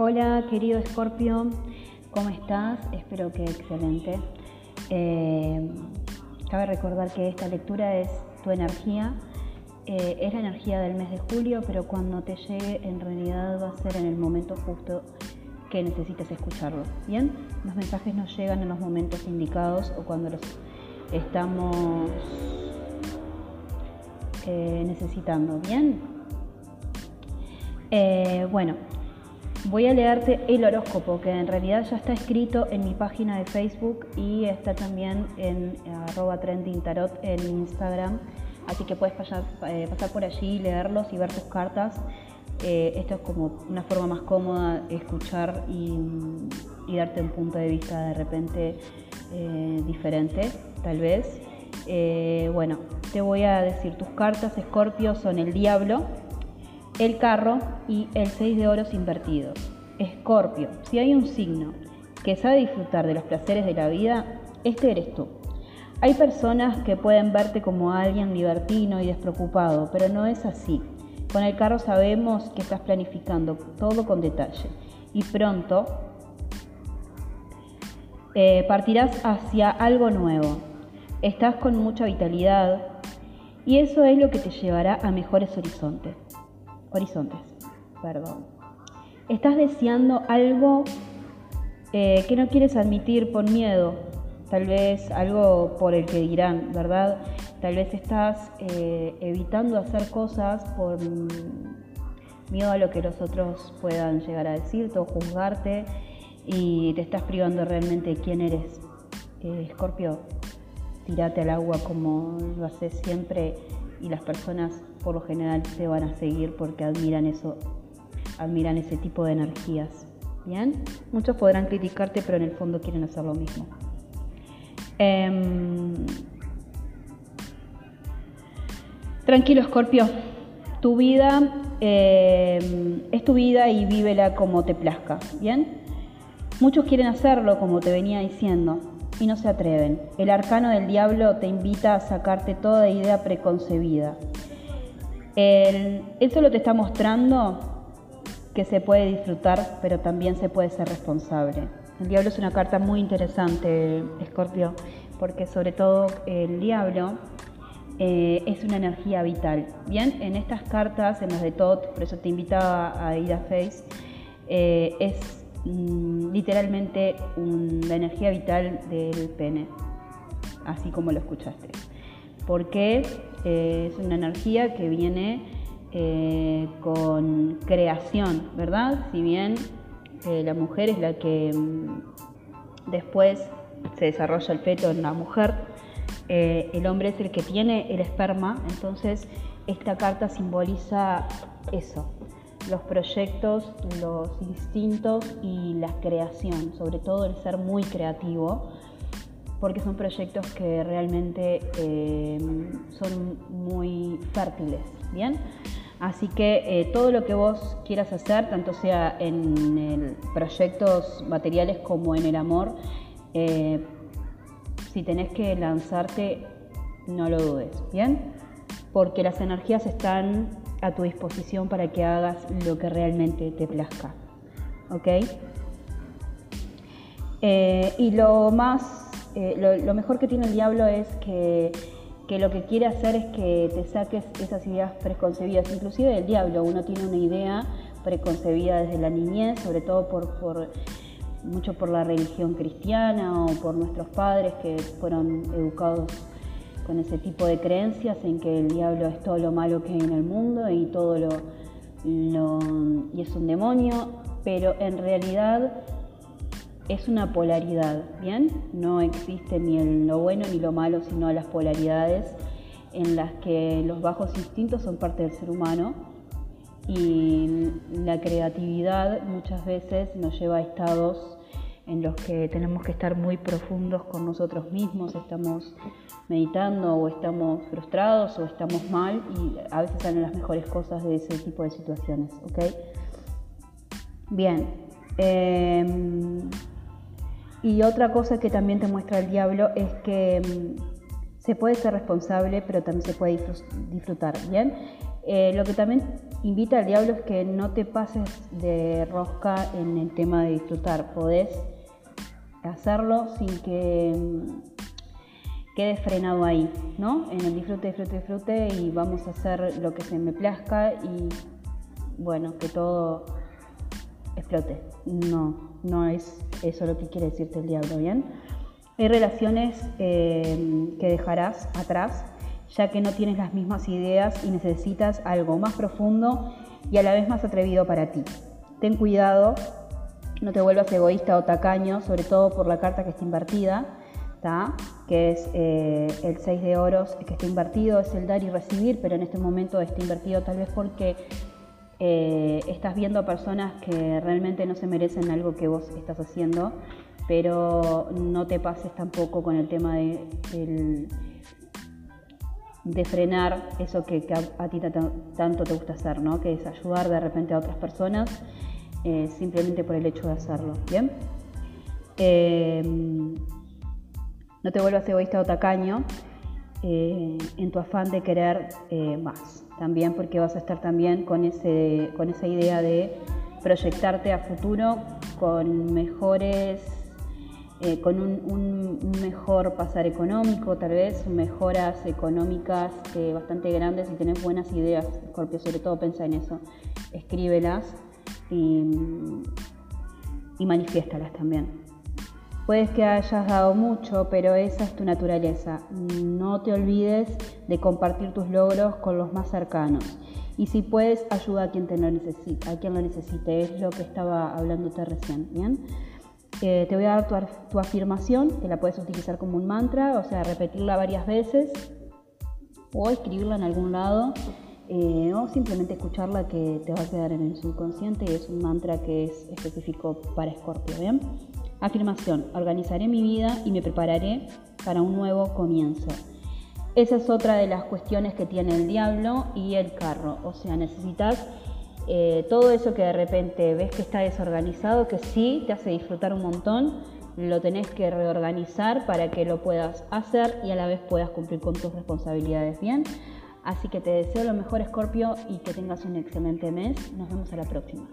Hola querido Escorpio, ¿cómo estás? Espero que excelente. Eh, cabe recordar que esta lectura es tu energía, eh, es la energía del mes de julio, pero cuando te llegue en realidad va a ser en el momento justo que necesites escucharlo. ¿Bien? Los mensajes nos llegan en los momentos indicados o cuando los estamos eh, necesitando. ¿Bien? bueno, Voy a leerte el horóscopo, que en realidad ya está escrito en mi página de Facebook y está también en arroba trendingtarot en Instagram. Así que puedes pasar, eh, pasar por allí, leerlos y ver tus cartas. Eh, esto es como una forma más cómoda de escuchar y, darte un punto de vista de repente eh, diferente, tal vez. bueno, te voy a decir tus cartas, Escorpio, son el diablo, el carro y el 6 de oros invertidos. Escorpio, si hay un signo que sabe disfrutar de los placeres de la vida, este eres tú. Hay personas que pueden verte como alguien libertino y despreocupado, pero no es así. Con el carro sabemos que estás planificando todo con detalle y pronto eh, partirás hacia algo nuevo. Estás con mucha vitalidad y eso es lo que te llevará a mejores horizontes horizontes. Perdón. Estás deseando algo eh, que no quieres admitir por miedo, tal vez algo por el que dirán, ¿verdad? Tal vez estás eh, evitando hacer cosas por miedo a lo que los otros puedan llegar a decirte o juzgarte y te estás privando realmente de quién eres. Eh, Escorpio, tírate al agua como lo haces siempre y las personas por lo general te van a seguir porque admiran eso, admiran ese tipo de energías. Bien, muchos podrán criticarte, pero en el fondo quieren hacer lo mismo. Em, tranquilo, Scorpio. Tu vida em, es tu vida y vívela como te plazca. Bien, muchos quieren hacerlo, como te venía diciendo, y no se atreven. El arcano del diablo te invita a sacarte toda idea preconcebida. Él, solo te está mostrando que se puede disfrutar, pero también se puede ser responsable. El diablo es una carta muy interesante, Escorpio, porque sobre todo el diablo eh, es una energía vital. Bien, en estas cartas, en las de Tot, por eso te invitaba a ir a Face, eh, es mm, literalmente la energía vital del pene, así como lo escuchaste. ¿Por qué? Eh, es una energía que viene eh, con creación, ¿verdad? Si bien eh, la mujer es la que mm, después se desarrolla el feto en la mujer, el hombre es el que tiene el esperma, entonces esta carta simboliza eso, los proyectos, los instintos y la creación, sobre todo el ser muy creativo porque son proyectos que realmente eh, son muy fértiles, ¿bien? Así que eh, todo lo que vos quieras hacer, tanto sea en proyectos materiales como en el amor, eh, si tenés que lanzarte, no lo dudes, ¿bien? Porque las energías están a tu disposición para que hagas lo que realmente te plazca, ¿ok? y lo más eh, lo, mejor que tiene el diablo es que, lo que quiere hacer es que te saques esas ideas preconcebidas. Inclusive el diablo, uno tiene una idea preconcebida desde la niñez, sobre todo por, mucho por la religión cristiana o por nuestros padres que fueron educados con ese tipo de creencias en que el diablo es todo lo malo que hay en el mundo y todo lo y es un demonio, pero en realidad es una polaridad, ¿bien? No existe ni lo bueno ni lo malo, sino las polaridades en las que los bajos instintos son parte del ser humano y la creatividad muchas veces nos lleva a estados en los que tenemos que estar muy profundos con nosotros mismos, estamos meditando o estamos frustrados o estamos mal y a veces salen las mejores cosas de ese tipo de situaciones, ¿ok? Bien. Em, y otra cosa que también te muestra el diablo es que mm, se puede ser responsable, pero también se puede disfrutar, ¿bien? Eh, lo que también invita al diablo es que no te pases de rosca en el tema de disfrutar. Podés hacerlo sin que mm, quede frenado ahí, ¿no? En el disfrute, disfrute, disfrute y vamos a hacer lo que se me plazca y bueno, que todo explote. No, no es eso lo que quiere decirte el diablo, ¿bien? Hay relaciones eh, que dejarás atrás ya que no tienes las mismas ideas y necesitas algo más profundo y a la vez más atrevido para ti. Ten cuidado, no te vuelvas egoísta o tacaño, sobre todo por la carta que está invertida, que es eh, el 6 de oros, que está invertido, es el dar y recibir, pero en este momento está invertido tal vez porque eh, estás viendo personas que realmente no se merecen algo que vos estás haciendo, pero no te pases tampoco con el tema de, de frenar eso que, a, ti tanto te gusta hacer, ¿no? que es ayudar de repente a otras personas eh, simplemente por el hecho de hacerlo. ¿bien? Eh, no te vuelvas egoísta o tacaño eh, en tu afán de querer más, también porque vas a estar también con, ese, con esa idea de proyectarte a futuro con mejores eh, con un, mejor pasar económico, tal vez mejoras económicas eh, bastante grandes y tenés buenas ideas, Scorpio, sobre todo piensa en eso, escríbelas y, y manifiéstalas también. Puedes que hayas dado mucho, pero esa es tu naturaleza. No te olvides de compartir tus logros con los más cercanos. Y si puedes, ayuda a quien te lo necesite, a quien lo necesite. Es lo que estaba hablándote recién, ¿bien? Eh, te voy a dar tu, afirmación, que la puedes utilizar como un mantra, o sea, repetirla varias veces o escribirla en algún lado eh, o simplemente escucharla que te va a quedar en el subconsciente y es un mantra que es específico para Escorpio. ¿bien? Afirmación, organizaré mi vida y me prepararé para un nuevo comienzo. Esa es otra de las cuestiones que tiene el diablo y el carro, o sea, necesitas eh, todo eso que de repente ves que está desorganizado, que sí te hace disfrutar un montón, lo tenés que reorganizar para que lo puedas hacer y a la vez puedas cumplir con tus responsabilidades bien. Así que te deseo lo mejor, Scorpio, y que tengas un excelente mes. Nos vemos a la próxima.